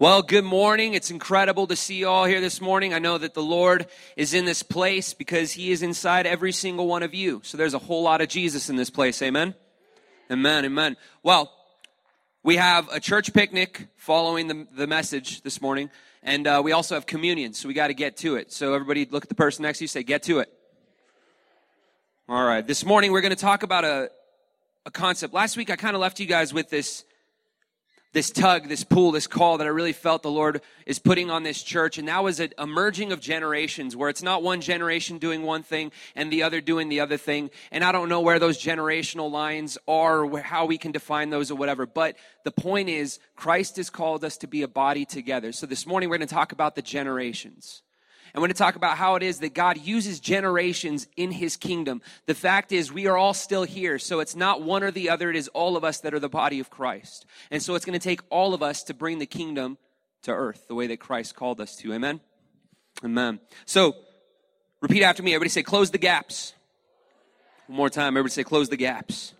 Well, good morning. It's incredible to see you all here this morning. I know that the Lord is in this place because He is inside every single one of you. So there's a whole lot of Jesus in this place. Amen. Amen. Amen. Well, we have a church picnic following the, the message this morning, and uh, we also have communion. So we got to get to it. So everybody, look at the person next to you. Say, "Get to it." All right. This morning we're going to talk about a a concept. Last week I kind of left you guys with this this tug, this pull, this call that I really felt the Lord is putting on this church. And that was a, a, merging of generations where it's not one generation doing one thing and the other doing the other thing. And I don't know where those generational lines are or how we can define those or whatever. But the point is, Christ has called us to be a body together. So this morning we're going to talk about the generations. We're going to talk about how it is that God uses generations in his kingdom. The fact is, we are all still here. So it's not one or the other. It is all of us that are the body of Christ. And so it's going to take all of us to bring the kingdom to earth the way that Christ called us to. Amen? Amen. So repeat after me. Everybody say, close the gaps. One more time. Everybody say, close the gaps.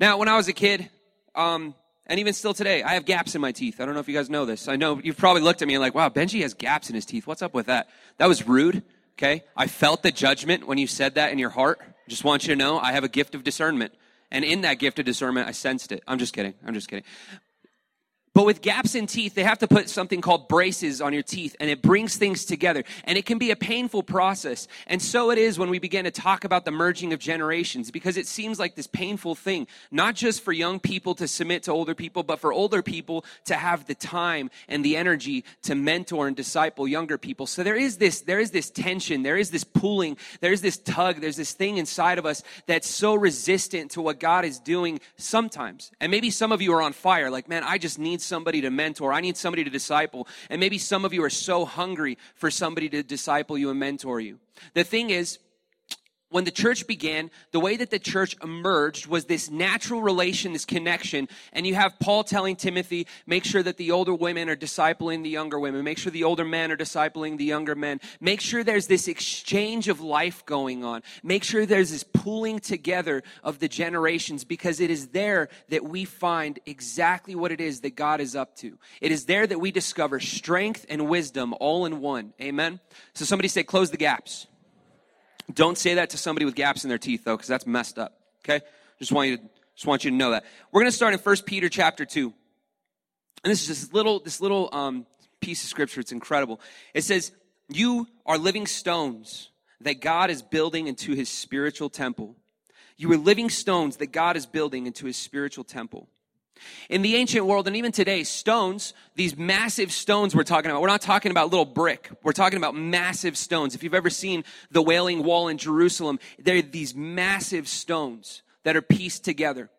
Now, when I was a kid, um, and even still today, I have gaps in my teeth. I don't know if you guys know this. I know you've probably looked at me and like, wow, Benji has gaps in his teeth. What's up with that? That was rude. Okay. I felt the judgment when you said that in your heart. Just want you to know I have a gift of discernment. And in that gift of discernment, I sensed it. I'm just kidding. I'm just kidding. But with gaps in teeth, they have to put something called braces on your teeth and it brings things together. And it can be a painful process. And so it is when we begin to talk about the merging of generations because it seems like this painful thing, not just for young people to submit to older people, but for older people to have the time and the energy to mentor and disciple younger people. So there is this, there is this tension, there is this pulling, there is this tug, there's this thing inside of us that's so resistant to what God is doing sometimes. And maybe some of you are on fire, like, man, I just need somebody to mentor. I need somebody to disciple. And maybe some of you are so hungry for somebody to disciple you and mentor you. The thing is, when the church began, the way that the church emerged was this natural relation, this connection. And you have Paul telling Timothy, make sure that the older women are discipling the younger women. Make sure the older men are discipling the younger men. Make sure there's this exchange of life going on. Make sure there's this pooling together of the generations because it is there that we find exactly what it is that God is up to. It is there that we discover strength and wisdom all in one. Amen. So somebody say, close the gaps. Don't say that to somebody with gaps in their teeth, though, because that's messed up. Okay? Just want you to just want you to know that. We're going to start in 1 Peter chapter 2. And this is this little this little um, piece of scripture. It's incredible. It says, "You are living stones that God is building into His spiritual temple. You are living stones that God is building into His spiritual temple." In the ancient world, and even today, stones, these massive stones we're talking about, we're not talking about little brick. We're talking about massive stones. If you've ever seen the Wailing Wall in Jerusalem, they're these massive stones that are pieced together.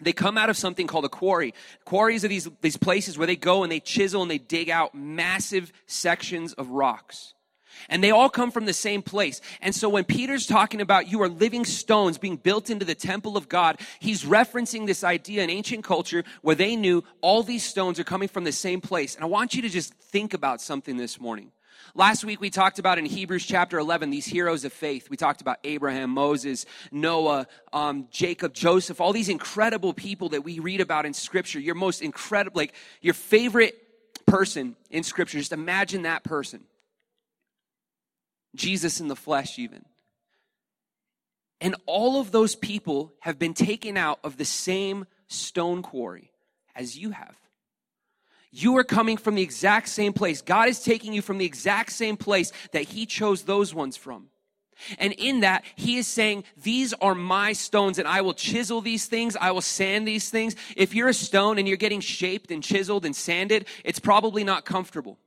They come out of something called a quarry. Quarries are these, these places where they go and they chisel and they dig out massive sections of rocks. And they all come from the same place. And so when Peter's talking about you are living stones being built into the temple of God, he's referencing this idea in ancient culture where they knew all these stones are coming from the same place. And I want you to just think about something this morning. Last week we talked about in Hebrews chapter 11 these heroes of faith. We talked about Abraham, Moses, Noah, um, Jacob, Joseph, all these incredible people that we read about in Scripture. Your most incredible, like your favorite person in Scripture. Just imagine that person. Jesus in the flesh, even. And all of those people have been taken out of the same stone quarry as you have. You are coming from the exact same place. God is taking you from the exact same place that He chose those ones from. And in that, He is saying, These are my stones, and I will chisel these things. I will sand these things. If you're a stone and you're getting shaped and chiseled and sanded, it's probably not comfortable.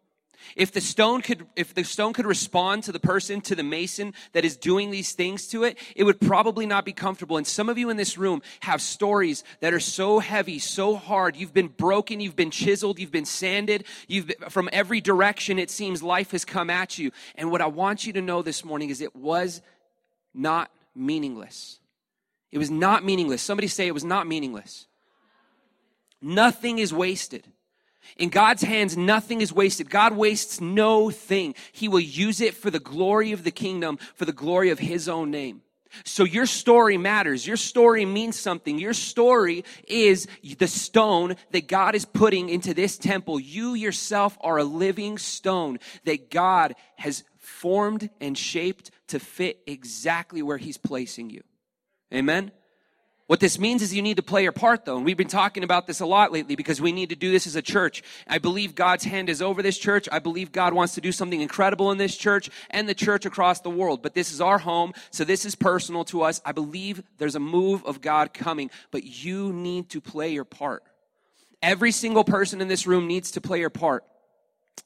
If the stone could, if the stone could respond to the person, to the mason that is doing these things to it, it would probably not be comfortable. And some of you in this room have stories that are so heavy, so hard. You've been broken, you've been chiseled, you've been sanded, you've been, from every direction it seems life has come at you. And what I want you to know this morning is it was not meaningless. It was not meaningless. Somebody say it was not meaningless. Nothing is wasted. In God's hands, nothing is wasted. God wastes no thing. He will use it for the glory of the kingdom, for the glory of His own name. So your story matters. Your story means something. Your story is the stone that God is putting into this temple. You yourself are a living stone that God has formed and shaped to fit exactly where He's placing you. Amen? What this means is you need to play your part though. And we've been talking about this a lot lately because we need to do this as a church. I believe God's hand is over this church. I believe God wants to do something incredible in this church and the church across the world. But this is our home. So this is personal to us. I believe there's a move of God coming, but you need to play your part. Every single person in this room needs to play your part.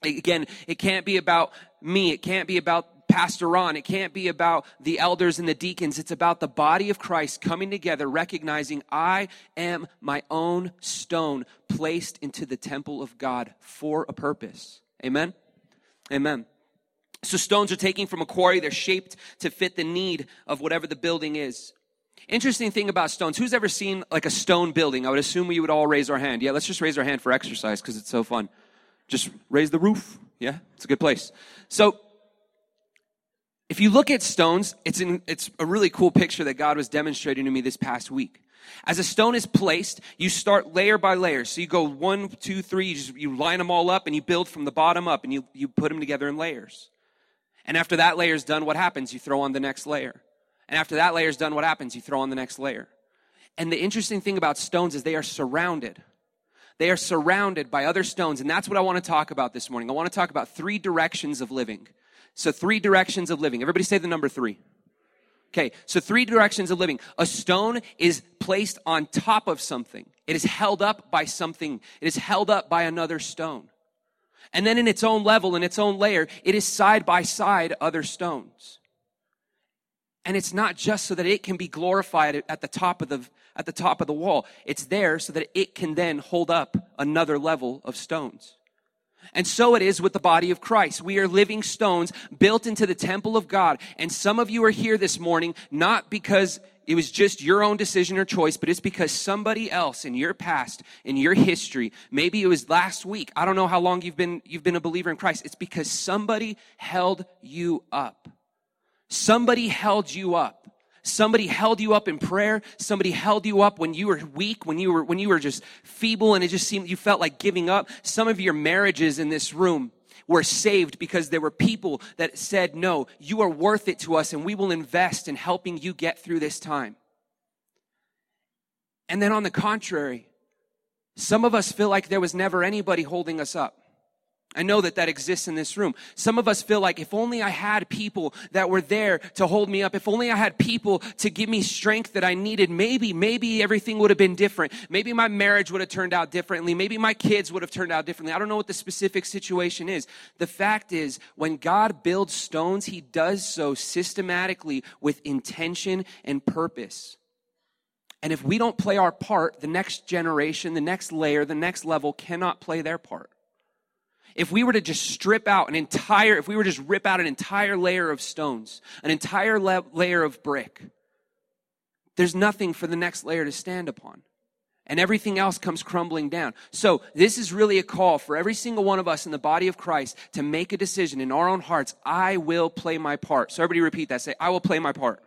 Again, it can't be about me. It can't be about Pastor Ron. It can't be about the elders and the deacons. It's about the body of Christ coming together, recognizing I am my own stone placed into the temple of God for a purpose. Amen? Amen. So stones are taken from a quarry. They're shaped to fit the need of whatever the building is. Interesting thing about stones. Who's ever seen like a stone building? I would assume we would all raise our hand. Yeah, let's just raise our hand for exercise because it's so fun. Just raise the roof. Yeah, it's a good place. So if you look at stones, it's, in, it's a really cool picture that God was demonstrating to me this past week. As a stone is placed, you start layer by layer. So you go one, two, three, you, just, you line them all up and you build from the bottom up and you, you put them together in layers. And after that layer is done, what happens? You throw on the next layer. And after that layer is done, what happens? You throw on the next layer. And the interesting thing about stones is they are surrounded. They are surrounded by other stones. And that's what I want to talk about this morning. I want to talk about three directions of living. So, three directions of living. Everybody say the number three. Okay, so three directions of living. A stone is placed on top of something, it is held up by something, it is held up by another stone. And then in its own level, in its own layer, it is side by side other stones. And it's not just so that it can be glorified at the top of the, at the top of the wall. It's there so that it can then hold up another level of stones. And so it is with the body of Christ. We are living stones built into the temple of God. And some of you are here this morning not because it was just your own decision or choice, but it's because somebody else in your past, in your history, maybe it was last week. I don't know how long you've been, you've been a believer in Christ. It's because somebody held you up. Somebody held you up. Somebody held you up in prayer. Somebody held you up when you were weak, when you were, when you were just feeble and it just seemed you felt like giving up. Some of your marriages in this room were saved because there were people that said, no, you are worth it to us and we will invest in helping you get through this time. And then on the contrary, some of us feel like there was never anybody holding us up. I know that that exists in this room. Some of us feel like if only I had people that were there to hold me up, if only I had people to give me strength that I needed, maybe, maybe everything would have been different. Maybe my marriage would have turned out differently. Maybe my kids would have turned out differently. I don't know what the specific situation is. The fact is, when God builds stones, He does so systematically with intention and purpose. And if we don't play our part, the next generation, the next layer, the next level cannot play their part if we were to just strip out an entire, if we were to just rip out an entire layer of stones, an entire le- layer of brick, there's nothing for the next layer to stand upon. And everything else comes crumbling down. So, this is really a call for every single one of us in the body of Christ to make a decision in our own hearts I will play my part. So, everybody repeat that. Say, I will play my part.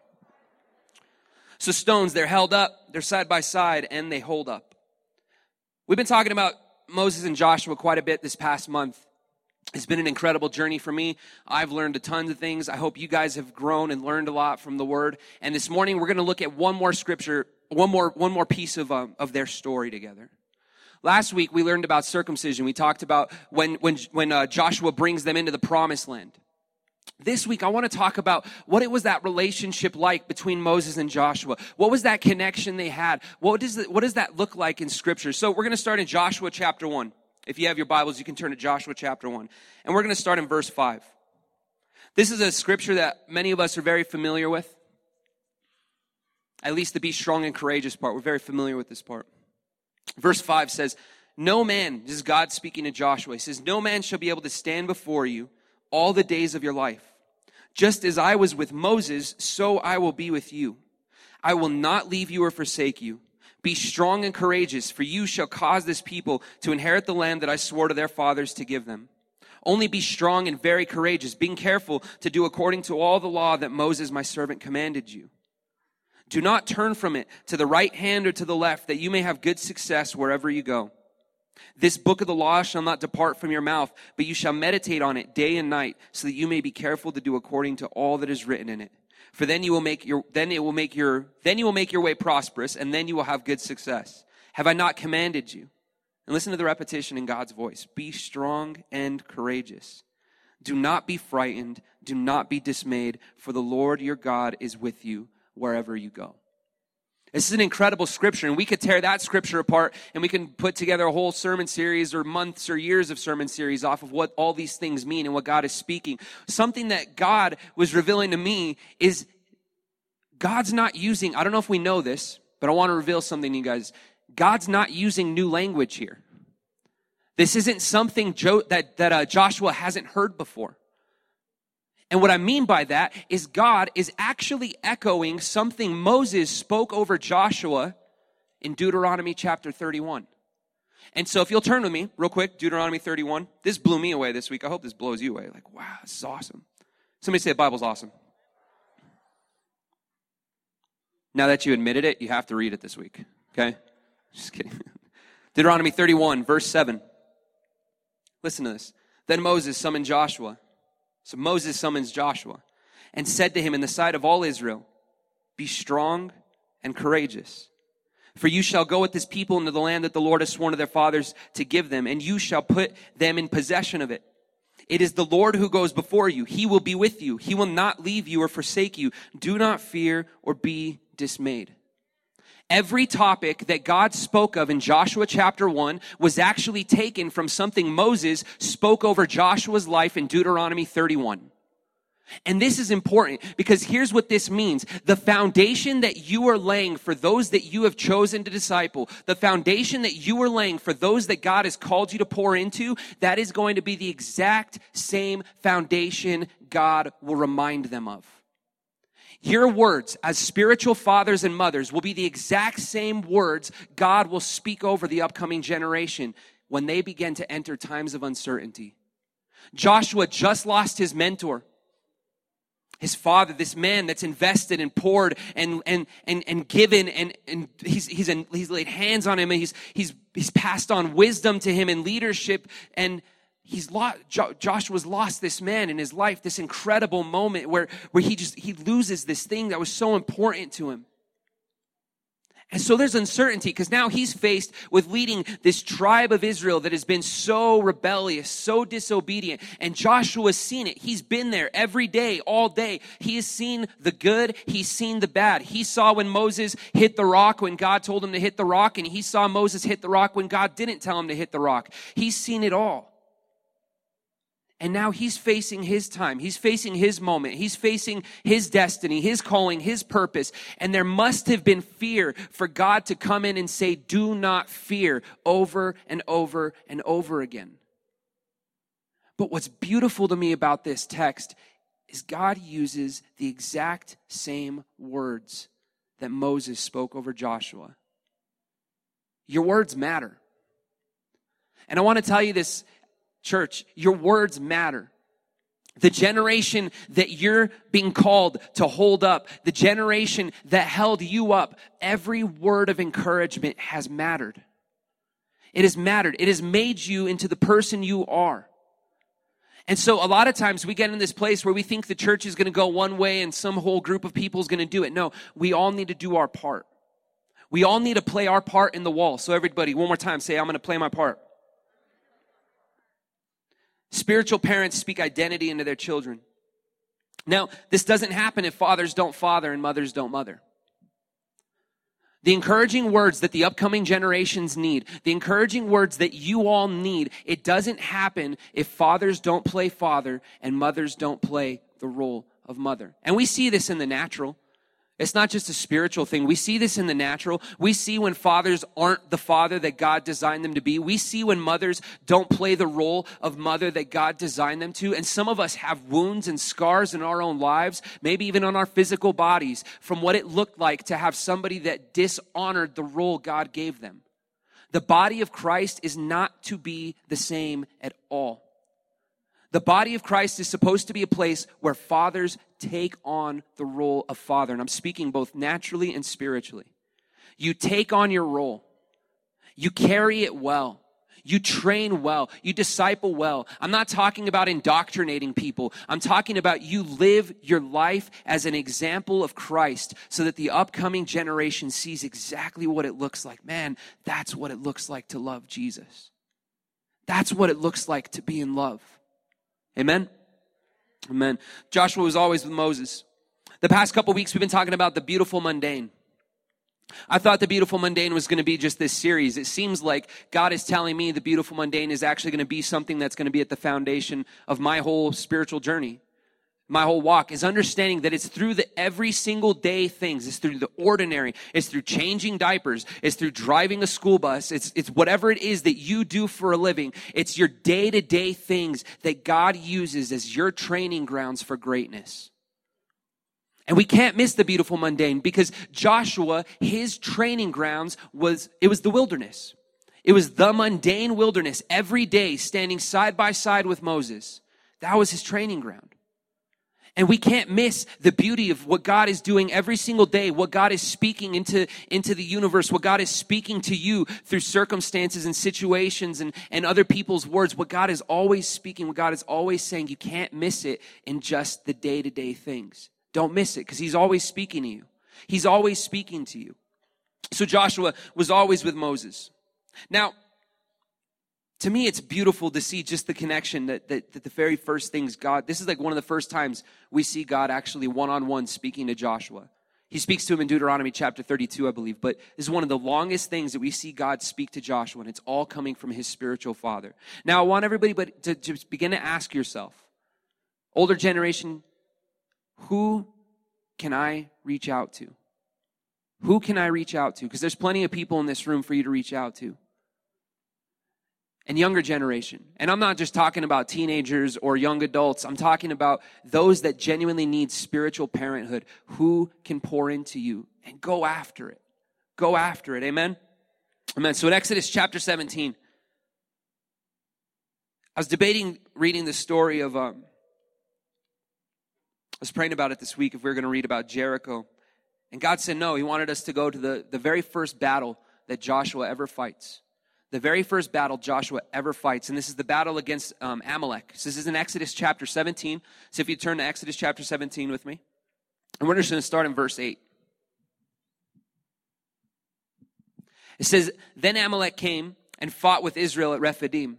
So, stones, they're held up, they're side by side, and they hold up. We've been talking about Moses and Joshua quite a bit this past month. It's been an incredible journey for me. I've learned a ton of things. I hope you guys have grown and learned a lot from the word. And this morning we're going to look at one more scripture, one more, one more piece of, um, of their story together. Last week we learned about circumcision. We talked about when, when, when uh, Joshua brings them into the promised land. This week, I want to talk about what it was that relationship like between Moses and Joshua. What was that connection they had? What does, the, what does that look like in Scripture? So, we're going to start in Joshua chapter 1. If you have your Bibles, you can turn to Joshua chapter 1. And we're going to start in verse 5. This is a scripture that many of us are very familiar with. At least the be strong and courageous part. We're very familiar with this part. Verse 5 says, No man, this is God speaking to Joshua, he says, No man shall be able to stand before you all the days of your life. Just as I was with Moses, so I will be with you. I will not leave you or forsake you. Be strong and courageous, for you shall cause this people to inherit the land that I swore to their fathers to give them. Only be strong and very courageous, being careful to do according to all the law that Moses, my servant, commanded you. Do not turn from it to the right hand or to the left, that you may have good success wherever you go. This book of the law shall not depart from your mouth, but you shall meditate on it day and night, so that you may be careful to do according to all that is written in it. For then you will make your then it will make your then you will make your way prosperous, and then you will have good success. Have I not commanded you? And listen to the repetition in God's voice. Be strong and courageous. Do not be frightened. Do not be dismayed, for the Lord your God is with you wherever you go. This is an incredible scripture, and we could tear that scripture apart and we can put together a whole sermon series or months or years of sermon series off of what all these things mean and what God is speaking. Something that God was revealing to me is God's not using, I don't know if we know this, but I want to reveal something to you guys. God's not using new language here. This isn't something jo- that, that uh, Joshua hasn't heard before. And what I mean by that is God is actually echoing something Moses spoke over Joshua in Deuteronomy chapter 31. And so if you'll turn with me real quick, Deuteronomy 31. This blew me away this week. I hope this blows you away. Like, wow, this is awesome. Somebody say the Bible's awesome. Now that you admitted it, you have to read it this week. Okay? Just kidding. Deuteronomy 31, verse 7. Listen to this. Then Moses summoned Joshua so Moses summons Joshua and said to him in the sight of all Israel, Be strong and courageous. For you shall go with this people into the land that the Lord has sworn to their fathers to give them, and you shall put them in possession of it. It is the Lord who goes before you. He will be with you. He will not leave you or forsake you. Do not fear or be dismayed. Every topic that God spoke of in Joshua chapter 1 was actually taken from something Moses spoke over Joshua's life in Deuteronomy 31. And this is important because here's what this means. The foundation that you are laying for those that you have chosen to disciple, the foundation that you are laying for those that God has called you to pour into, that is going to be the exact same foundation God will remind them of. Your words as spiritual fathers and mothers will be the exact same words God will speak over the upcoming generation when they begin to enter times of uncertainty. Joshua just lost his mentor. His father, this man that's invested and poured and, and, and, and given and, and he's, he's, he's laid hands on him and he's, he's, he's passed on wisdom to him and leadership and he's lost jo- joshua's lost this man in his life this incredible moment where where he just he loses this thing that was so important to him and so there's uncertainty because now he's faced with leading this tribe of Israel that has been so rebellious, so disobedient. And Joshua's seen it. He's been there every day, all day. He has seen the good. He's seen the bad. He saw when Moses hit the rock when God told him to hit the rock, and he saw Moses hit the rock when God didn't tell him to hit the rock. He's seen it all. And now he's facing his time. He's facing his moment. He's facing his destiny, his calling, his purpose. And there must have been fear for God to come in and say, Do not fear over and over and over again. But what's beautiful to me about this text is God uses the exact same words that Moses spoke over Joshua. Your words matter. And I want to tell you this Church, your words matter. The generation that you're being called to hold up, the generation that held you up, every word of encouragement has mattered. It has mattered. It has made you into the person you are. And so a lot of times we get in this place where we think the church is going to go one way and some whole group of people is going to do it. No, we all need to do our part. We all need to play our part in the wall. So everybody, one more time, say, I'm going to play my part. Spiritual parents speak identity into their children. Now, this doesn't happen if fathers don't father and mothers don't mother. The encouraging words that the upcoming generations need, the encouraging words that you all need, it doesn't happen if fathers don't play father and mothers don't play the role of mother. And we see this in the natural. It's not just a spiritual thing. We see this in the natural. We see when fathers aren't the father that God designed them to be. We see when mothers don't play the role of mother that God designed them to. And some of us have wounds and scars in our own lives, maybe even on our physical bodies, from what it looked like to have somebody that dishonored the role God gave them. The body of Christ is not to be the same at all. The body of Christ is supposed to be a place where fathers take on the role of father. And I'm speaking both naturally and spiritually. You take on your role. You carry it well. You train well. You disciple well. I'm not talking about indoctrinating people. I'm talking about you live your life as an example of Christ so that the upcoming generation sees exactly what it looks like. Man, that's what it looks like to love Jesus. That's what it looks like to be in love. Amen? Amen. Joshua was always with Moses. The past couple weeks, we've been talking about the beautiful mundane. I thought the beautiful mundane was going to be just this series. It seems like God is telling me the beautiful mundane is actually going to be something that's going to be at the foundation of my whole spiritual journey. My whole walk is understanding that it's through the every single day things. It's through the ordinary. It's through changing diapers. It's through driving a school bus. It's, it's whatever it is that you do for a living. It's your day to day things that God uses as your training grounds for greatness. And we can't miss the beautiful mundane because Joshua, his training grounds was, it was the wilderness. It was the mundane wilderness every day standing side by side with Moses. That was his training ground. And we can't miss the beauty of what God is doing every single day, what God is speaking into, into the universe, what God is speaking to you through circumstances and situations and, and other people's words, what God is always speaking, what God is always saying. You can't miss it in just the day to day things. Don't miss it because he's always speaking to you. He's always speaking to you. So Joshua was always with Moses. Now, to me, it's beautiful to see just the connection that, that, that, the very first things God, this is like one of the first times we see God actually one on one speaking to Joshua. He speaks to him in Deuteronomy chapter 32, I believe, but this is one of the longest things that we see God speak to Joshua, and it's all coming from his spiritual father. Now, I want everybody but to, to begin to ask yourself, older generation, who can I reach out to? Who can I reach out to? Because there's plenty of people in this room for you to reach out to. And younger generation. And I'm not just talking about teenagers or young adults. I'm talking about those that genuinely need spiritual parenthood. Who can pour into you? And go after it. Go after it. Amen? Amen. So in Exodus chapter 17, I was debating reading the story of um, I was praying about it this week if we were going to read about Jericho. And God said no. He wanted us to go to the, the very first battle that Joshua ever fights. The very first battle Joshua ever fights. And this is the battle against um, Amalek. So this is in Exodus chapter 17. So if you turn to Exodus chapter 17 with me. And we're just going to start in verse 8. It says, Then Amalek came and fought with Israel at Rephidim.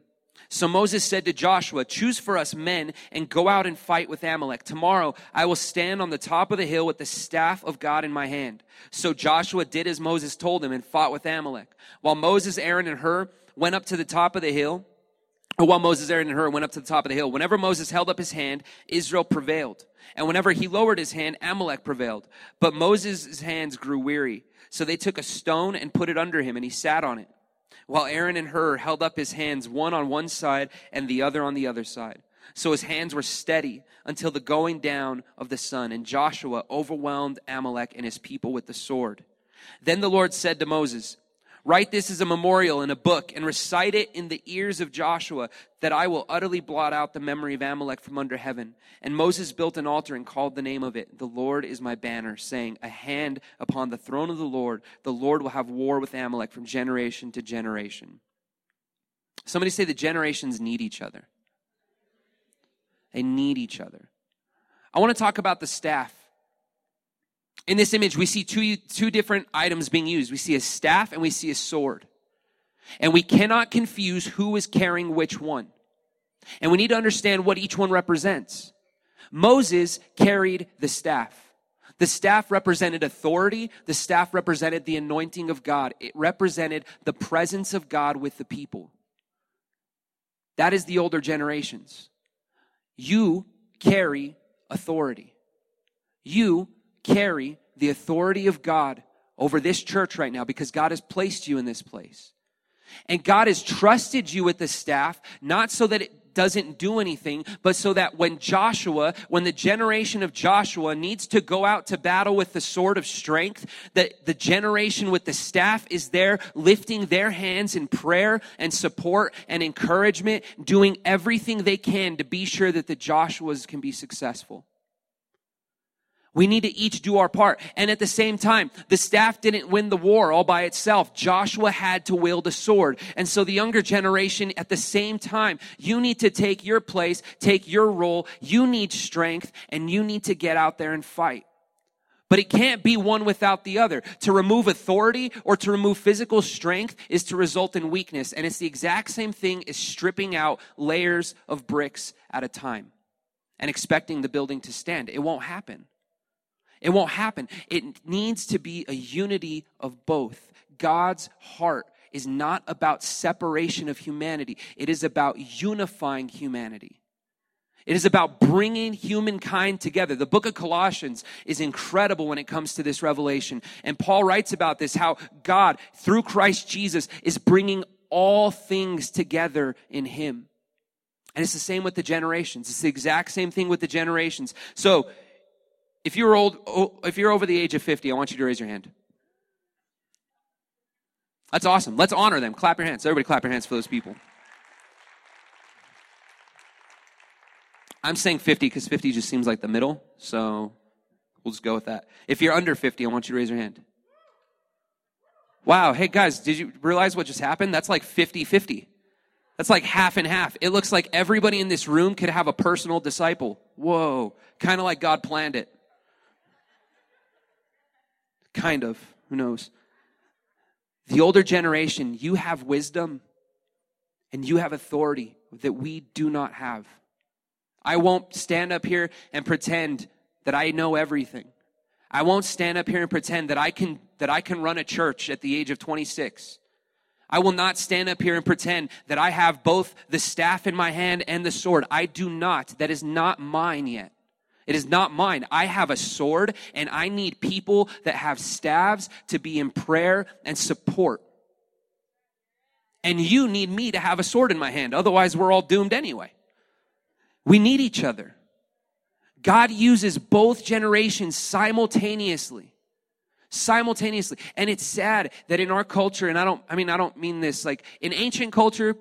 So Moses said to Joshua, Choose for us men and go out and fight with Amalek. Tomorrow I will stand on the top of the hill with the staff of God in my hand. So Joshua did as Moses told him and fought with Amalek. While Moses, Aaron, and Hur went up to the top of the hill, while Moses, Aaron, and Hur went up to the top of the hill, whenever Moses held up his hand, Israel prevailed. And whenever he lowered his hand, Amalek prevailed. But Moses' hands grew weary. So they took a stone and put it under him, and he sat on it while Aaron and Hur held up his hands, one on one side and the other on the other side. So his hands were steady until the going down of the sun, and Joshua overwhelmed Amalek and his people with the sword. Then the Lord said to Moses, Write this as a memorial in a book and recite it in the ears of Joshua, that I will utterly blot out the memory of Amalek from under heaven. And Moses built an altar and called the name of it, The Lord is my banner, saying, A hand upon the throne of the Lord. The Lord will have war with Amalek from generation to generation. Somebody say the generations need each other. They need each other. I want to talk about the staff in this image, we see two, two different items being used. We see a staff and we see a sword. And we cannot confuse who is carrying which one. And we need to understand what each one represents. Moses carried the staff. The staff represented authority. The staff represented the anointing of God. It represented the presence of God with the people. That is the older generations. You carry authority. You carry the authority of God over this church right now because God has placed you in this place. And God has trusted you with the staff, not so that it doesn't do anything, but so that when Joshua, when the generation of Joshua needs to go out to battle with the sword of strength, that the generation with the staff is there lifting their hands in prayer and support and encouragement, doing everything they can to be sure that the Joshuas can be successful. We need to each do our part. And at the same time, the staff didn't win the war all by itself. Joshua had to wield a sword. And so the younger generation, at the same time, you need to take your place, take your role. You need strength and you need to get out there and fight. But it can't be one without the other. To remove authority or to remove physical strength is to result in weakness. And it's the exact same thing as stripping out layers of bricks at a time and expecting the building to stand. It won't happen. It won't happen. It needs to be a unity of both. God's heart is not about separation of humanity, it is about unifying humanity. It is about bringing humankind together. The book of Colossians is incredible when it comes to this revelation. And Paul writes about this how God, through Christ Jesus, is bringing all things together in Him. And it's the same with the generations. It's the exact same thing with the generations. So, if you're old, if you're over the age of 50, I want you to raise your hand. That's awesome. Let's honor them. Clap your hands. Everybody clap your hands for those people. I'm saying 50 because 50 just seems like the middle, so we'll just go with that. If you're under 50, I want you to raise your hand. Wow, hey guys, did you realize what just happened? That's like 50 50. That's like half and half. It looks like everybody in this room could have a personal disciple. Whoa, kind of like God planned it. Kind of. Who knows? The older generation, you have wisdom and you have authority that we do not have. I won't stand up here and pretend that I know everything. I won't stand up here and pretend that I can that I can run a church at the age of 26. I will not stand up here and pretend that I have both the staff in my hand and the sword. I do not. That is not mine yet. It is not mine. I have a sword and I need people that have staves to be in prayer and support. And you need me to have a sword in my hand. Otherwise, we're all doomed anyway. We need each other. God uses both generations simultaneously. Simultaneously. And it's sad that in our culture, and I don't, I mean, I don't mean this, like in ancient culture,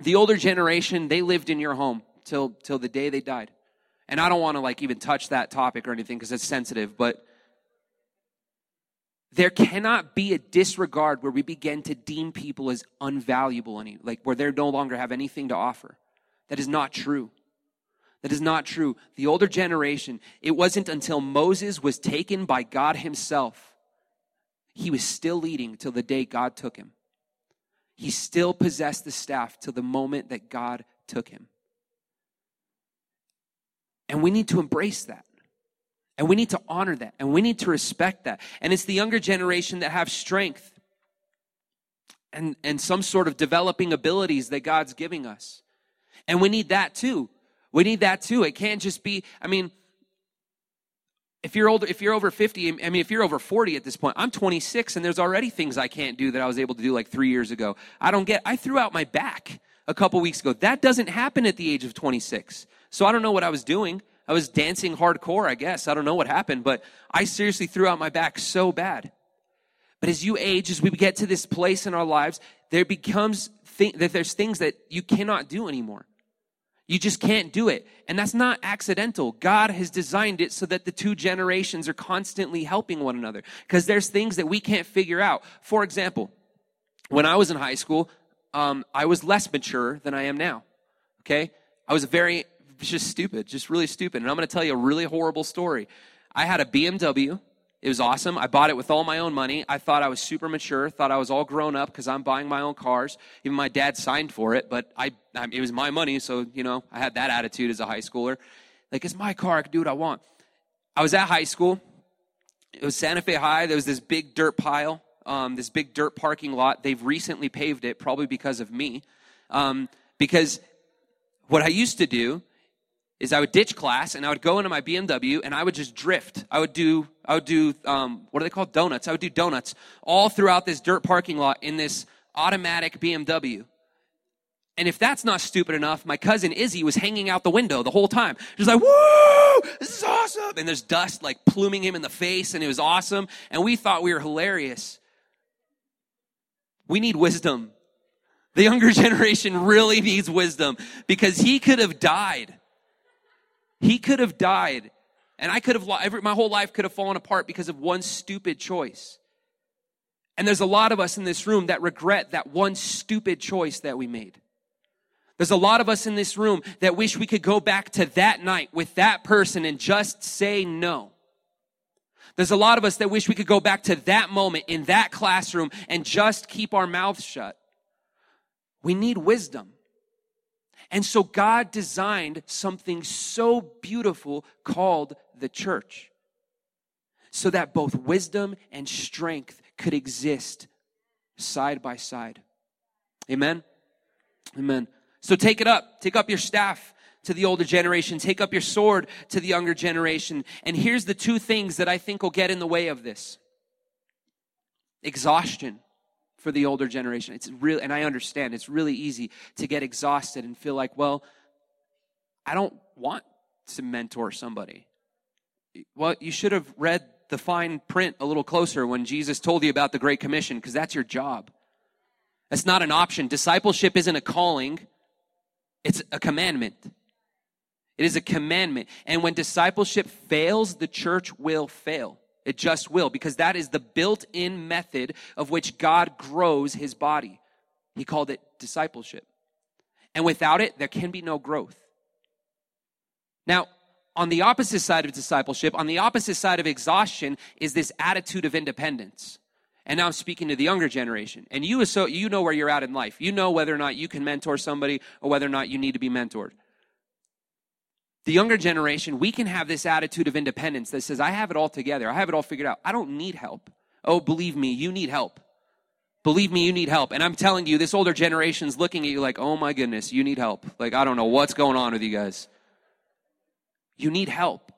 the older generation, they lived in your home till, till the day they died. And I don't want to like even touch that topic or anything because it's sensitive, but there cannot be a disregard where we begin to deem people as unvaluable any like where they no longer have anything to offer. That is not true. That is not true. The older generation, it wasn't until Moses was taken by God himself. He was still leading till the day God took him. He still possessed the staff till the moment that God took him. And we need to embrace that. And we need to honor that. And we need to respect that. And it's the younger generation that have strength and, and some sort of developing abilities that God's giving us. And we need that too. We need that too. It can't just be, I mean, if you're older, if you're over 50, I mean, if you're over 40 at this point, I'm 26 and there's already things I can't do that I was able to do like three years ago. I don't get, I threw out my back a couple weeks ago. That doesn't happen at the age of 26. So I don't know what I was doing. I was dancing hardcore, I guess. I don't know what happened, but I seriously threw out my back so bad. But as you age, as we get to this place in our lives, there becomes th- that there's things that you cannot do anymore. You just can't do it. And that's not accidental. God has designed it so that the two generations are constantly helping one another because there's things that we can't figure out. For example, when I was in high school, um, I was less mature than I am now. Okay? I was a very just stupid, just really stupid. And I'm going to tell you a really horrible story. I had a BMW. It was awesome. I bought it with all my own money. I thought I was super mature, thought I was all grown up because I'm buying my own cars. Even my dad signed for it, but I, I, it was my money, so, you know, I had that attitude as a high schooler. Like, it's my car, I can do what I want. I was at high school. It was Santa Fe High. There was this big dirt pile, um, this big dirt parking lot. They've recently paved it, probably because of me. Um, because what I used to do is I would ditch class and I would go into my BMW and I would just drift. I would do, I would do, um, what are they called? Donuts. I would do donuts all throughout this dirt parking lot in this automatic BMW. And if that's not stupid enough, my cousin Izzy was hanging out the window the whole time. Just like, woo, this is awesome. And there's dust like pluming him in the face, and it was awesome. And we thought we were hilarious. We need wisdom. The younger generation really needs wisdom because he could have died. He could have died. And I could have, every, my whole life could have fallen apart because of one stupid choice. And there's a lot of us in this room that regret that one stupid choice that we made. There's a lot of us in this room that wish we could go back to that night with that person and just say no. There's a lot of us that wish we could go back to that moment in that classroom and just keep our mouths shut. We need wisdom. And so God designed something so beautiful called the church so that both wisdom and strength could exist side by side. Amen. Amen. So take it up. Take up your staff to the older generation. Take up your sword to the younger generation. And here's the two things that I think will get in the way of this exhaustion for the older generation. It's real, and I understand it's really easy to get exhausted and feel like, well, I don't want to mentor somebody. Well, you should have read the fine print a little closer when Jesus told you about the Great Commission, because that's your job. That's not an option. Discipleship isn't a calling, it's a commandment. It is a commandment. And when discipleship fails, the church will fail. It just will, because that is the built in method of which God grows his body. He called it discipleship. And without it, there can be no growth. Now, on the opposite side of discipleship, on the opposite side of exhaustion, is this attitude of independence. And now I'm speaking to the younger generation. And you, so, you know where you're at in life. You know whether or not you can mentor somebody or whether or not you need to be mentored the younger generation, we can have this attitude of independence that says, I have it all together. I have it all figured out. I don't need help. Oh, believe me, you need help. Believe me, you need help. And I'm telling you, this older generation's looking at you like, oh my goodness, you need help. Like, I don't know what's going on with you guys. You need help.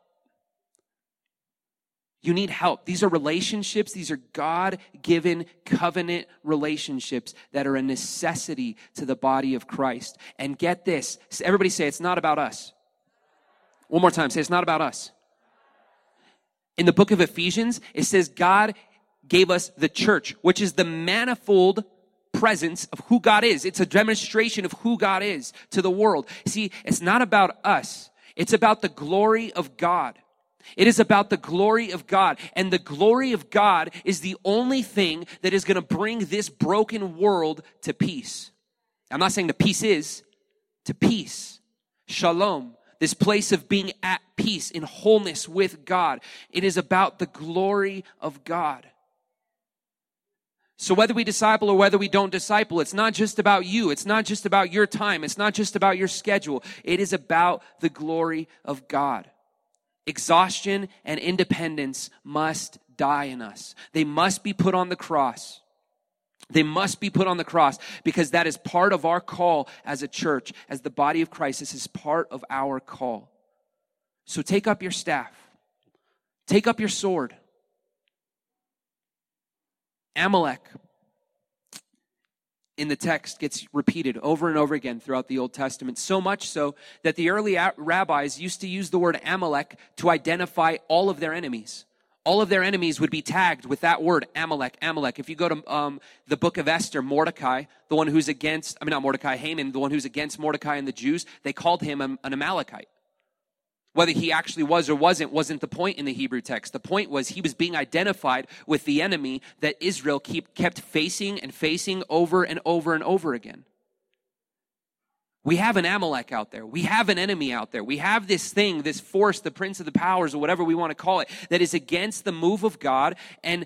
You need help. These are relationships. These are God given covenant relationships that are a necessity to the body of Christ. And get this everybody say, it's not about us. One more time, say it's not about us. In the book of Ephesians, it says God gave us the church, which is the manifold presence of who God is. It's a demonstration of who God is to the world. See, it's not about us. It's about the glory of God. It is about the glory of God. And the glory of God is the only thing that is going to bring this broken world to peace. I'm not saying the peace is, to peace. Shalom this place of being at peace in wholeness with God. It is about the glory of God. So whether we disciple or whether we don't disciple, it's not just about you. It's not just about your time. It's not just about your schedule. It is about the glory of God. Exhaustion and independence must die in us. They must be put on the cross. They must be put on the cross because that is part of our call as a church, as the body of Christ. This is part of our call. So take up your staff, take up your sword. Amalek in the text gets repeated over and over again throughout the Old Testament, so much so that the early rabbis used to use the word Amalek to identify all of their enemies all of their enemies would be tagged with that word, Amalek, Amalek. If you go to um, the book of Esther, Mordecai, the one who's against, I mean, not Mordecai, Haman, the one who's against Mordecai and the Jews, they called him an Amalekite. Whether he actually was or wasn't, wasn't the point in the Hebrew text. The point was he was being identified with the enemy that Israel keep, kept facing and facing over and over and over again. We have an Amalek out there. We have an enemy out there. We have this thing, this force, the prince of the powers, or whatever we want to call it, that is against the move of God. And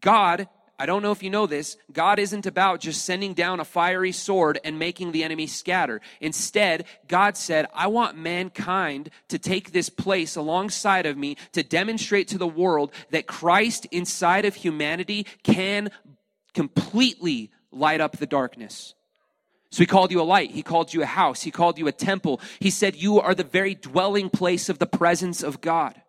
God, I don't know if you know this, God isn't about just sending down a fiery sword and making the enemy scatter. Instead, God said, I want mankind to take this place alongside of me to demonstrate to the world that Christ inside of humanity can completely light up the darkness. So he called you a light. He called you a house. He called you a temple. He said you are the very dwelling place of the presence of God.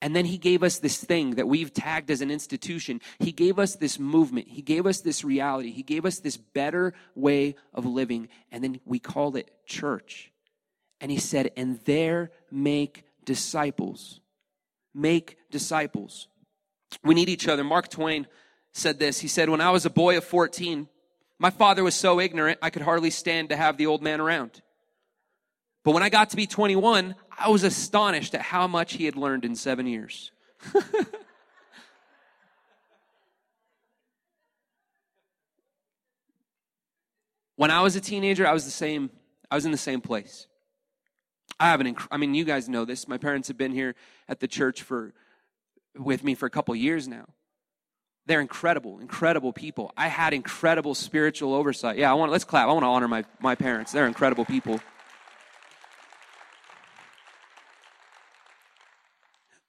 And then he gave us this thing that we've tagged as an institution. He gave us this movement. He gave us this reality. He gave us this better way of living. And then we called it church. And he said, and there make disciples. Make disciples. We need each other. Mark Twain said this. He said, When I was a boy of 14, my father was so ignorant I could hardly stand to have the old man around. But when I got to be 21, I was astonished at how much he had learned in seven years. when I was a teenager, I was the same. I was in the same place. I have an. Inc- I mean, you guys know this. My parents have been here at the church for with me for a couple years now. They're incredible, incredible people. I had incredible spiritual oversight. Yeah, I want. Let's clap. I want to honor my my parents. They're incredible people.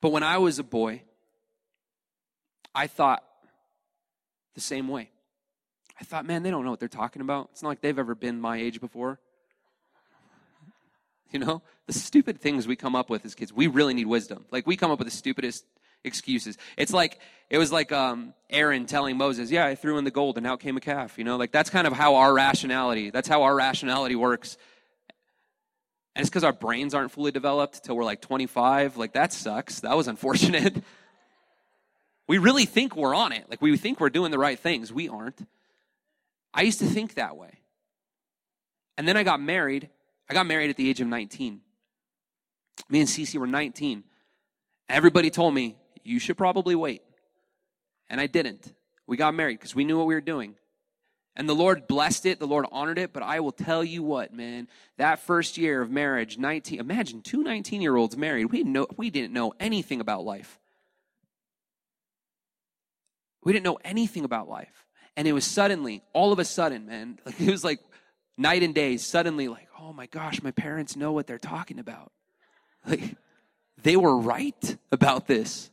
But when I was a boy, I thought the same way. I thought, man, they don't know what they're talking about. It's not like they've ever been my age before. You know, the stupid things we come up with as kids, we really need wisdom. Like, we come up with the stupidest excuses. It's like, it was like um, Aaron telling Moses, yeah, I threw in the gold and out came a calf. You know, like that's kind of how our rationality, that's how our rationality works and it's because our brains aren't fully developed till we're like 25. Like, that sucks. That was unfortunate. we really think we're on it. Like, we think we're doing the right things. We aren't. I used to think that way. And then I got married. I got married at the age of 19. Me and Cece were 19. Everybody told me, you should probably wait. And I didn't. We got married because we knew what we were doing. And the Lord blessed it, the Lord honored it, but I will tell you what, man, that first year of marriage, 19, imagine two 19 year olds married. We didn't, know, we didn't know anything about life. We didn't know anything about life. And it was suddenly, all of a sudden, man, like it was like night and day, suddenly, like, oh my gosh, my parents know what they're talking about. Like, they were right about this.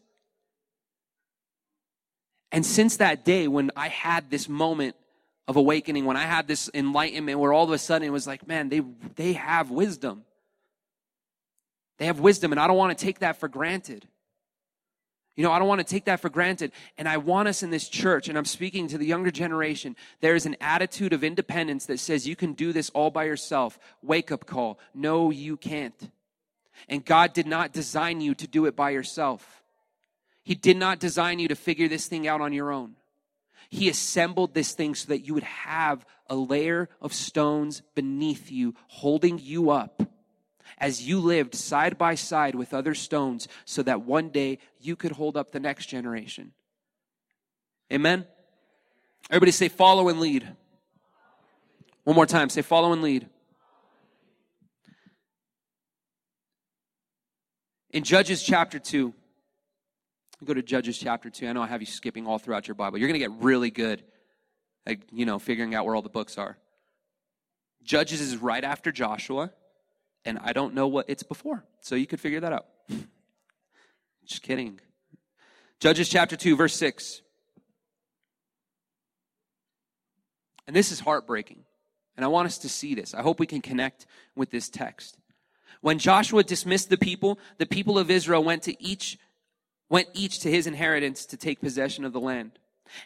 And since that day, when I had this moment of awakening when I had this enlightenment where all of a sudden it was like, man, they, they have wisdom. They have wisdom, and I don't want to take that for granted. You know, I don't want to take that for granted. And I want us in this church, and I'm speaking to the younger generation, there is an attitude of independence that says you can do this all by yourself. Wake up call. No, you can't. And God did not design you to do it by yourself. He did not design you to figure this thing out on your own. He assembled this thing so that you would have a layer of stones beneath you, holding you up as you lived side by side with other stones so that one day you could hold up the next generation. Amen? Everybody say, follow and lead. One more time, say, follow and lead. In Judges chapter 2, Go to Judges chapter 2. I know I have you skipping all throughout your Bible. You're going to get really good at, you know, figuring out where all the books are. Judges is right after Joshua, and I don't know what it's before. So you could figure that out. Just kidding. Judges chapter 2, verse 6. And this is heartbreaking. And I want us to see this. I hope we can connect with this text. When Joshua dismissed the people, the people of Israel went to each went each to his inheritance to take possession of the land.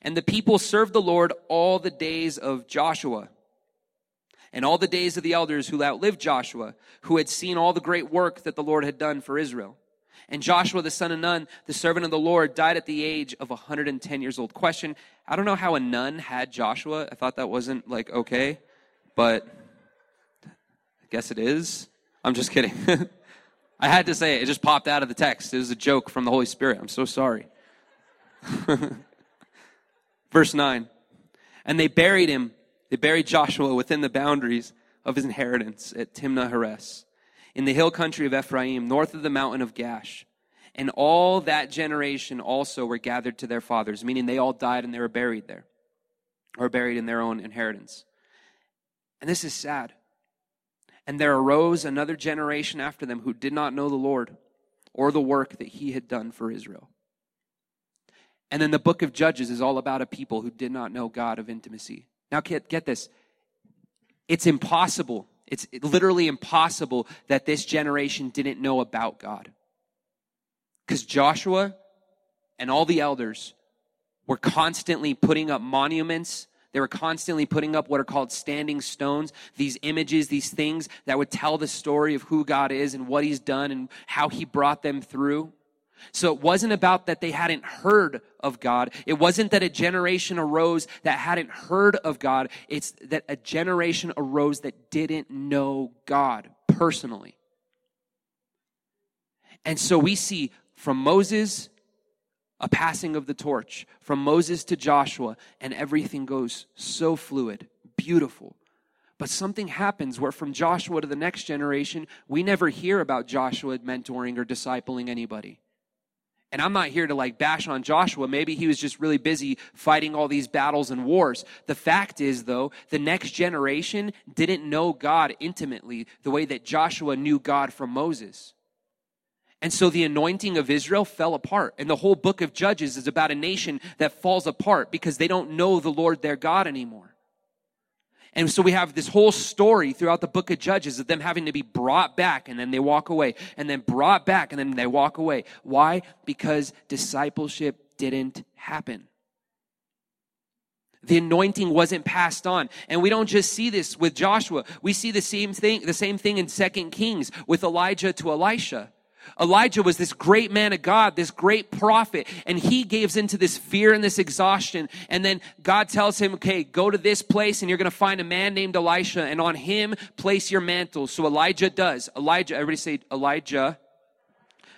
And the people served the Lord all the days of Joshua and all the days of the elders who outlived Joshua, who had seen all the great work that the Lord had done for Israel. And Joshua, the son of Nun, the servant of the Lord, died at the age of 110 years old. Question I don't know how a nun had Joshua. I thought that wasn't like okay, but I guess it is. I'm just kidding. I had to say it. It just popped out of the text. It was a joke from the Holy Spirit. I'm so sorry. Verse 9. And they buried him, they buried Joshua within the boundaries of his inheritance at Timnah Heres, in the hill country of Ephraim, north of the mountain of Gash. And all that generation also were gathered to their fathers, meaning they all died and they were buried there, or buried in their own inheritance. And this is sad. And there arose another generation after them who did not know the Lord or the work that he had done for Israel. And then the book of Judges is all about a people who did not know God of intimacy. Now, get, get this. It's impossible. It's literally impossible that this generation didn't know about God. Because Joshua and all the elders were constantly putting up monuments. They were constantly putting up what are called standing stones, these images, these things that would tell the story of who God is and what He's done and how He brought them through. So it wasn't about that they hadn't heard of God. It wasn't that a generation arose that hadn't heard of God. It's that a generation arose that didn't know God personally. And so we see from Moses a passing of the torch from Moses to Joshua, and everything goes so fluid, beautiful. But something happens where from Joshua to the next generation, we never hear about Joshua mentoring or discipling anybody. And I'm not here to like bash on Joshua. Maybe he was just really busy fighting all these battles and wars. The fact is, though, the next generation didn't know God intimately the way that Joshua knew God from Moses. And so the anointing of Israel fell apart. And the whole book of Judges is about a nation that falls apart because they don't know the Lord their God anymore. And so we have this whole story throughout the book of Judges of them having to be brought back and then they walk away, and then brought back and then they walk away. Why? Because discipleship didn't happen. The anointing wasn't passed on. And we don't just see this with Joshua. We see the same thing, the same thing in Second Kings with Elijah to Elisha. Elijah was this great man of God, this great prophet, and he gives into this fear and this exhaustion. And then God tells him, okay, go to this place and you're going to find a man named Elisha and on him place your mantle. So Elijah does. Elijah, everybody say Elijah.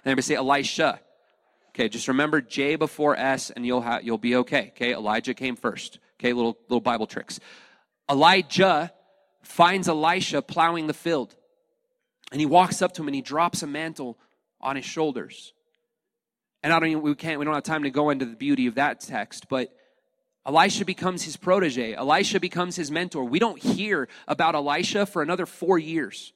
And everybody say Elisha. Okay, just remember J before S and you'll have, you'll be okay. Okay, Elijah came first. Okay, little, little Bible tricks. Elijah finds Elisha plowing the field. And he walks up to him and he drops a mantle on his shoulders. And I don't we can't, we don't have time to go into the beauty of that text, but Elisha becomes his protege. Elisha becomes his mentor. We don't hear about Elisha for another four years.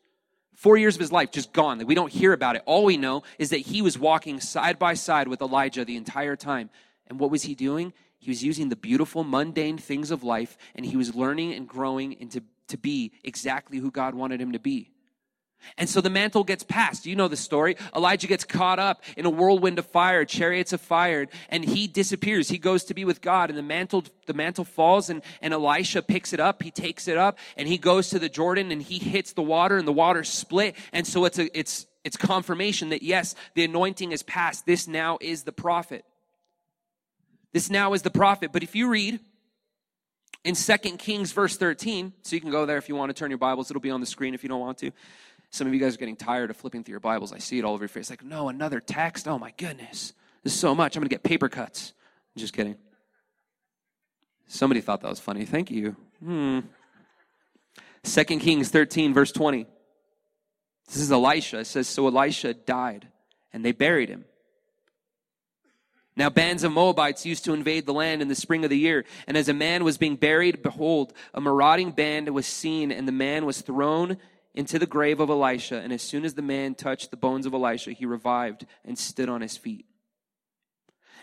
Four years of his life just gone. We don't hear about it. All we know is that he was walking side by side with Elijah the entire time. And what was he doing? He was using the beautiful, mundane things of life, and he was learning and growing into to be exactly who God wanted him to be. And so the mantle gets passed. You know the story. Elijah gets caught up in a whirlwind of fire, chariots of fire, and he disappears. He goes to be with God, and the mantle, the mantle falls, and, and Elisha picks it up. He takes it up, and he goes to the Jordan, and he hits the water, and the water split. And so it's a, it's, it's confirmation that yes, the anointing is passed. This now is the prophet. This now is the prophet. But if you read in Second Kings verse 13, so you can go there if you want to turn your Bibles, it'll be on the screen if you don't want to. Some of you guys are getting tired of flipping through your Bibles. I see it all over your face. Like, no, another text? Oh my goodness. This is so much. I'm going to get paper cuts. Just kidding. Somebody thought that was funny. Thank you. Hmm. 2 Kings 13, verse 20. This is Elisha. It says, So Elisha died, and they buried him. Now, bands of Moabites used to invade the land in the spring of the year. And as a man was being buried, behold, a marauding band was seen, and the man was thrown into the grave of Elisha, and as soon as the man touched the bones of Elisha, he revived and stood on his feet.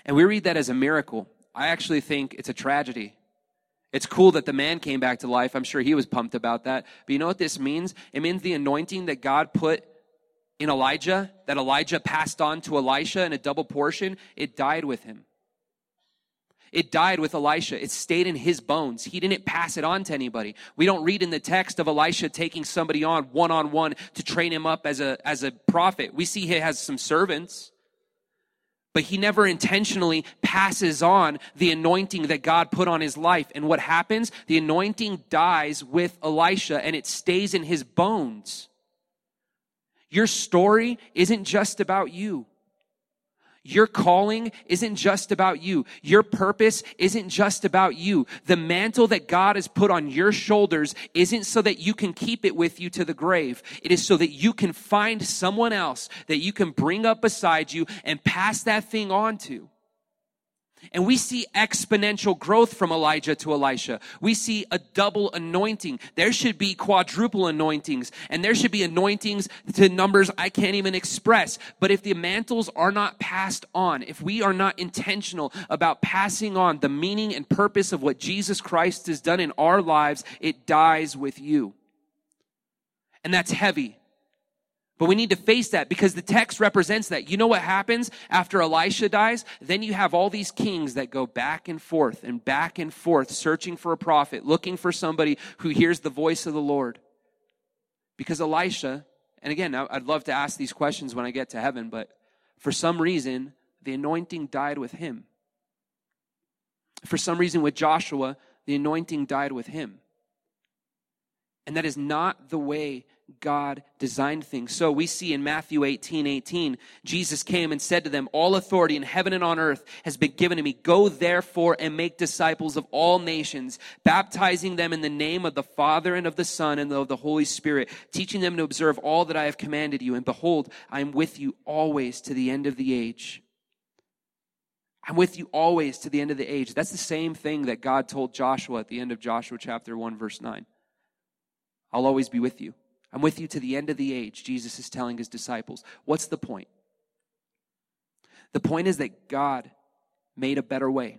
And we read that as a miracle. I actually think it's a tragedy. It's cool that the man came back to life. I'm sure he was pumped about that. But you know what this means? It means the anointing that God put in Elijah, that Elijah passed on to Elisha in a double portion, it died with him. It died with Elisha. It stayed in his bones. He didn't pass it on to anybody. We don't read in the text of Elisha taking somebody on one on one to train him up as a, as a prophet. We see he has some servants, but he never intentionally passes on the anointing that God put on his life. And what happens? The anointing dies with Elisha and it stays in his bones. Your story isn't just about you. Your calling isn't just about you. Your purpose isn't just about you. The mantle that God has put on your shoulders isn't so that you can keep it with you to the grave. It is so that you can find someone else that you can bring up beside you and pass that thing on to. And we see exponential growth from Elijah to Elisha. We see a double anointing. There should be quadruple anointings, and there should be anointings to numbers I can't even express. But if the mantles are not passed on, if we are not intentional about passing on the meaning and purpose of what Jesus Christ has done in our lives, it dies with you. And that's heavy. But we need to face that because the text represents that. You know what happens after Elisha dies? Then you have all these kings that go back and forth and back and forth searching for a prophet, looking for somebody who hears the voice of the Lord. Because Elisha, and again, I'd love to ask these questions when I get to heaven, but for some reason, the anointing died with him. For some reason, with Joshua, the anointing died with him. And that is not the way God designed things. So we see in Matthew 18 18, Jesus came and said to them, All authority in heaven and on earth has been given to me. Go therefore and make disciples of all nations, baptizing them in the name of the Father and of the Son and of the Holy Spirit, teaching them to observe all that I have commanded you. And behold, I am with you always to the end of the age. I'm with you always to the end of the age. That's the same thing that God told Joshua at the end of Joshua chapter 1, verse 9. I'll always be with you. I'm with you to the end of the age, Jesus is telling his disciples. What's the point? The point is that God made a better way.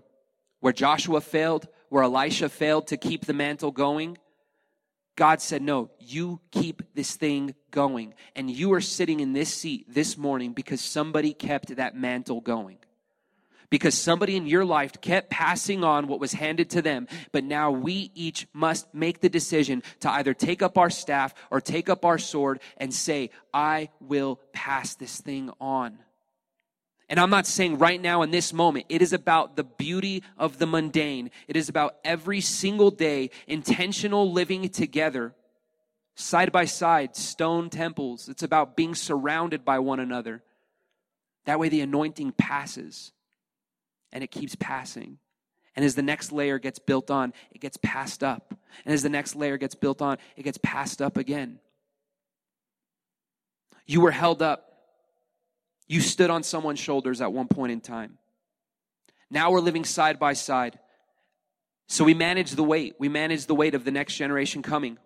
Where Joshua failed, where Elisha failed to keep the mantle going, God said, No, you keep this thing going. And you are sitting in this seat this morning because somebody kept that mantle going because somebody in your life kept passing on what was handed to them. But now we each must make the decision to either take up our staff or take up our sword and say, I will pass this thing on. And I'm not saying right now in this moment, it is about the beauty of the mundane. It is about every single day intentional living together, side by side, stone temples. It's about being surrounded by one another. That way the anointing passes and it keeps passing. And as the next layer gets built on, it gets passed up. And as the next layer gets built on, it gets passed up again. You were held up. You stood on someone's shoulders at one point in time. Now we're living side by side. So we manage the weight. We manage the weight of the next generation coming.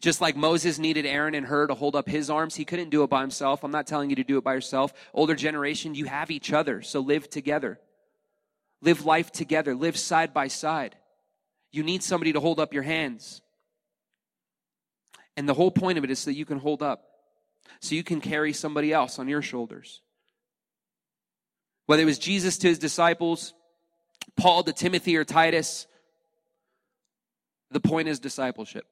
Just like Moses needed Aaron and Hur to hold up his arms, he couldn't do it by himself. I'm not telling you to do it by yourself. Older generation, you have each other, so live together. Live life together, live side by side. You need somebody to hold up your hands. And the whole point of it is so you can hold up, so you can carry somebody else on your shoulders. Whether it was Jesus to his disciples, Paul to Timothy or Titus, the point is discipleship.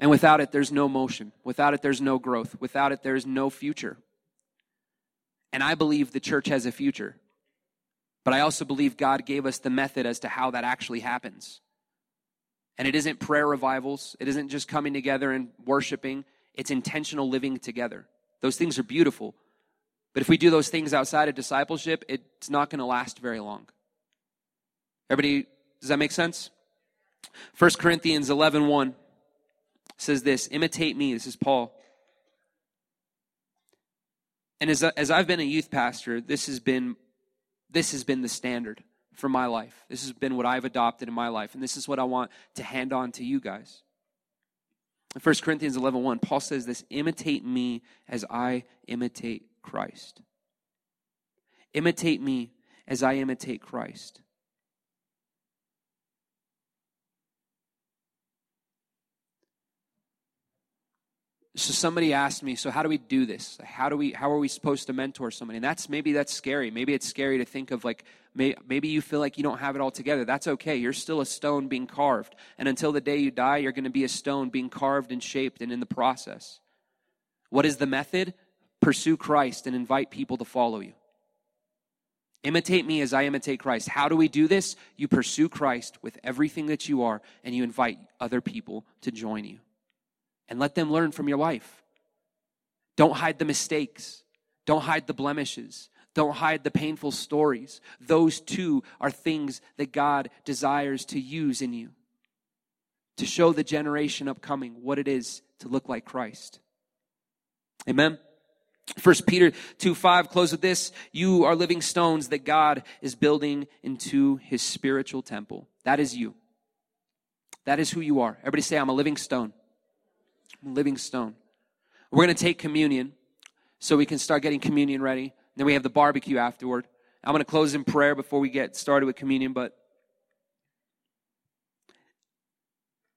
And without it, there's no motion. Without it, there's no growth. Without it, there's no future. And I believe the church has a future. But I also believe God gave us the method as to how that actually happens. And it isn't prayer revivals, it isn't just coming together and worshiping, it's intentional living together. Those things are beautiful. But if we do those things outside of discipleship, it's not going to last very long. Everybody, does that make sense? 1 Corinthians 11 1 says this Imitate me. This is Paul. And as, as I've been a youth pastor, this has been this has been the standard for my life. This has been what I've adopted in my life, and this is what I want to hand on to you guys. In 1 Corinthians 11 1, Paul says this imitate me as I imitate Christ. Imitate me as I imitate Christ. So somebody asked me so how do we do this? How do we how are we supposed to mentor somebody? And that's maybe that's scary. Maybe it's scary to think of like may, maybe you feel like you don't have it all together. That's okay. You're still a stone being carved. And until the day you die you're going to be a stone being carved and shaped and in the process. What is the method? Pursue christ and invite people to follow you. Imitate me as i imitate christ. How do we do this? You pursue christ with everything that you are and you invite other people to join you and let them learn from your life. Don't hide the mistakes. Don't hide the blemishes. Don't hide the painful stories. Those too are things that God desires to use in you to show the generation upcoming what it is to look like Christ. Amen. First Peter 2 5, close with this. You are living stones that God is building into his spiritual temple. That is you. That is who you are. Everybody say, I'm a living stone living stone. We're going to take communion so we can start getting communion ready. Then we have the barbecue afterward. I'm going to close in prayer before we get started with communion, but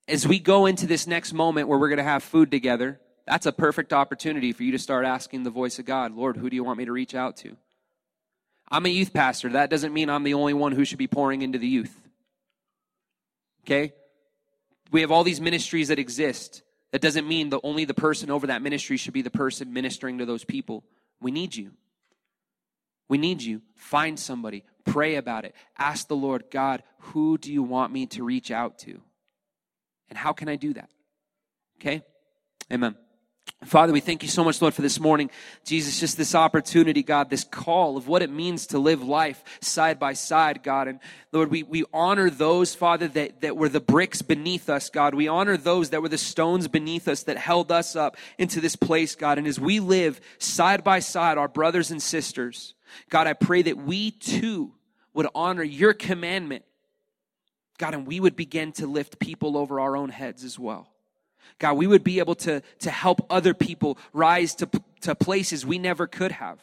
as we go into this next moment where we're going to have food together, that's a perfect opportunity for you to start asking the voice of God, Lord, who do you want me to reach out to? I'm a youth pastor. That doesn't mean I'm the only one who should be pouring into the youth. Okay? We have all these ministries that exist. That doesn't mean that only the person over that ministry should be the person ministering to those people. We need you. We need you. Find somebody. Pray about it. Ask the Lord, God, who do you want me to reach out to? And how can I do that? Okay? Amen. Father, we thank you so much, Lord, for this morning. Jesus, just this opportunity, God, this call of what it means to live life side by side, God. And Lord, we, we honor those, Father, that, that were the bricks beneath us, God. We honor those that were the stones beneath us that held us up into this place, God. And as we live side by side, our brothers and sisters, God, I pray that we too would honor your commandment, God, and we would begin to lift people over our own heads as well. God, we would be able to, to help other people rise to, to places we never could have.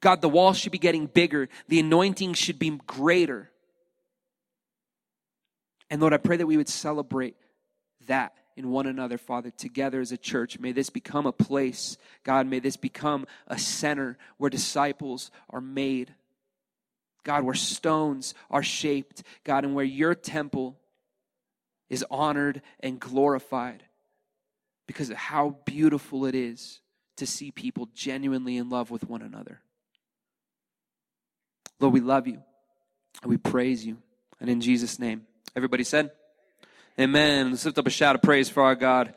God, the wall should be getting bigger, the anointing should be greater. And Lord, I pray that we would celebrate that in one another, Father, together as a church. May this become a place, God, may this become a center where disciples are made. God, where stones are shaped, God, and where your temple is honored and glorified because of how beautiful it is to see people genuinely in love with one another. Lord, we love you and we praise you. And in Jesus' name, everybody said, Amen. Let's lift up a shout of praise for our God.